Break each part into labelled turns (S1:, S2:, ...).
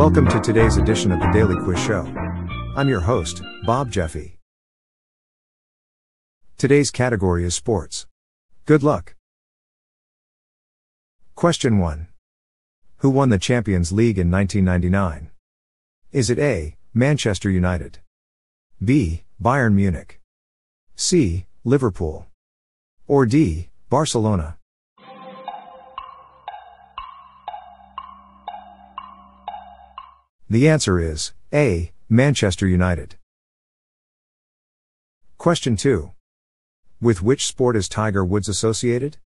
S1: Welcome to today's edition of the Daily Quiz Show. I'm your host, Bob Jeffy. Today's category is sports. Good luck. Question 1. Who won the Champions League in 1999? Is it A. Manchester United? B. Bayern Munich? C. Liverpool? Or D. Barcelona? The answer is A. Manchester United. Question 2. With which sport is Tiger Woods associated?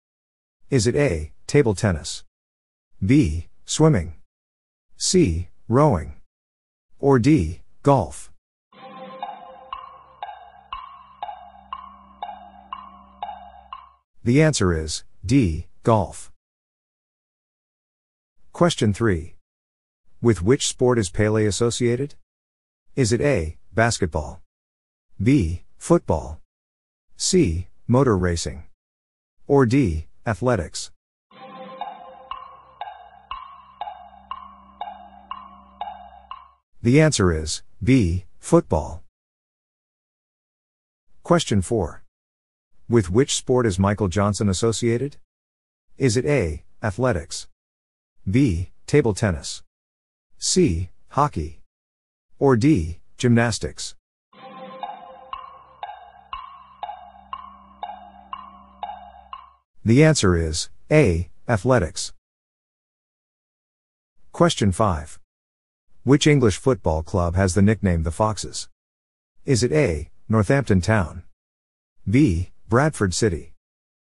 S1: Is it A. Table tennis? B. Swimming? C. Rowing? Or D. Golf? The answer is D. Golf. Question 3. With which sport is Pele associated? Is it A. Basketball? B. Football? C. Motor racing? Or D. Athletics? The answer is B. Football. Question 4. With which sport is Michael Johnson associated? Is it A. Athletics? B. Table tennis? C. Hockey? Or D. Gymnastics? The answer is A. Athletics. Question 5. Which English football club has the nickname the Foxes? Is it A. Northampton Town? B. Bradford City?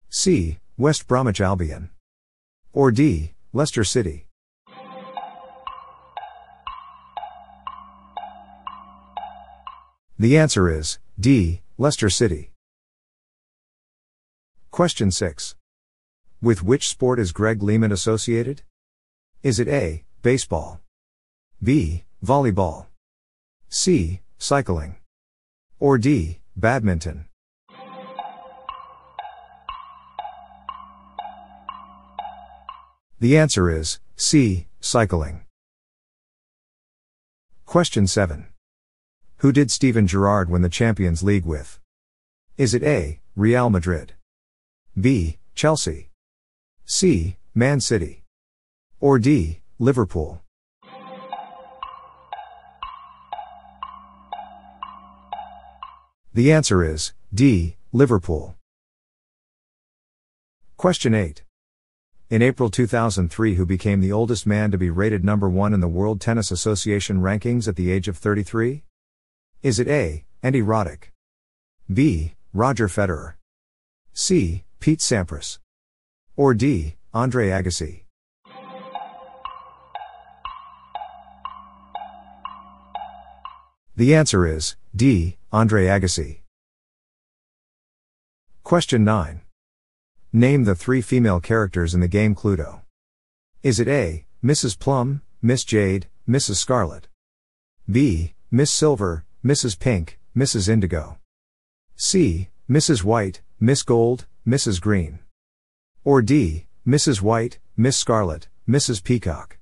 S1: C. West Bromwich Albion? Or D. Leicester City? The answer is D. Leicester City. Question 6. With which sport is Greg LeMond associated? Is it A. Baseball? B. Volleyball? C. Cycling? Or D. Badminton? The answer is C. Cycling. Question 7. Who did Steven Gerrard win the Champions League with? Is it A. Real Madrid? B. Chelsea? C. Man City? Or D. Liverpool? The answer is D. Liverpool. Question 8. In April 2003, who became the oldest man to be rated number one in the World Tennis Association rankings at the age of 33? Is it A. Andy Roddick? B. Roger Federer? C. Pete Sampras? Or D. Andre Agassi? The answer is D. Andre Agassi. Question 9. Name the three female characters in the game Cluedo. Is it A. Mrs. Plum, Miss Jade, Mrs. Scarlet? B. Miss Silver, Mrs. Pink, Mrs. Indigo? C. Mrs. White, Miss Gold, Mrs. Green? Or D. Mrs. White, Miss Scarlet, Mrs. Peacock?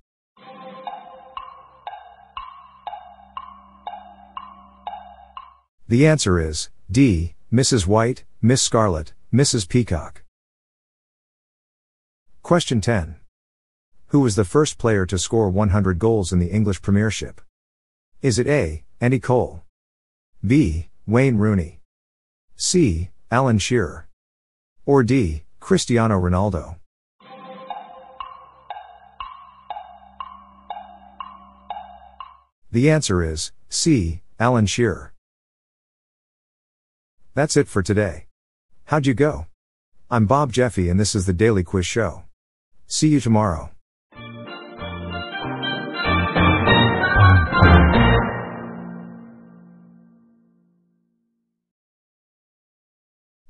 S1: The answer is D. Mrs. White, Miss Scarlet, Mrs. Peacock. Question 10. Who was the first player to score 100 goals in the English Premiership? Is it A. Andy Cole? B. Wayne Rooney? C. Alan Shearer? Or D. Cristiano Ronaldo? The answer is C. Alan Shearer. That's it for today. How'd you go? I'm Bob Jeffy and this is the Daily Quiz Show. See you tomorrow.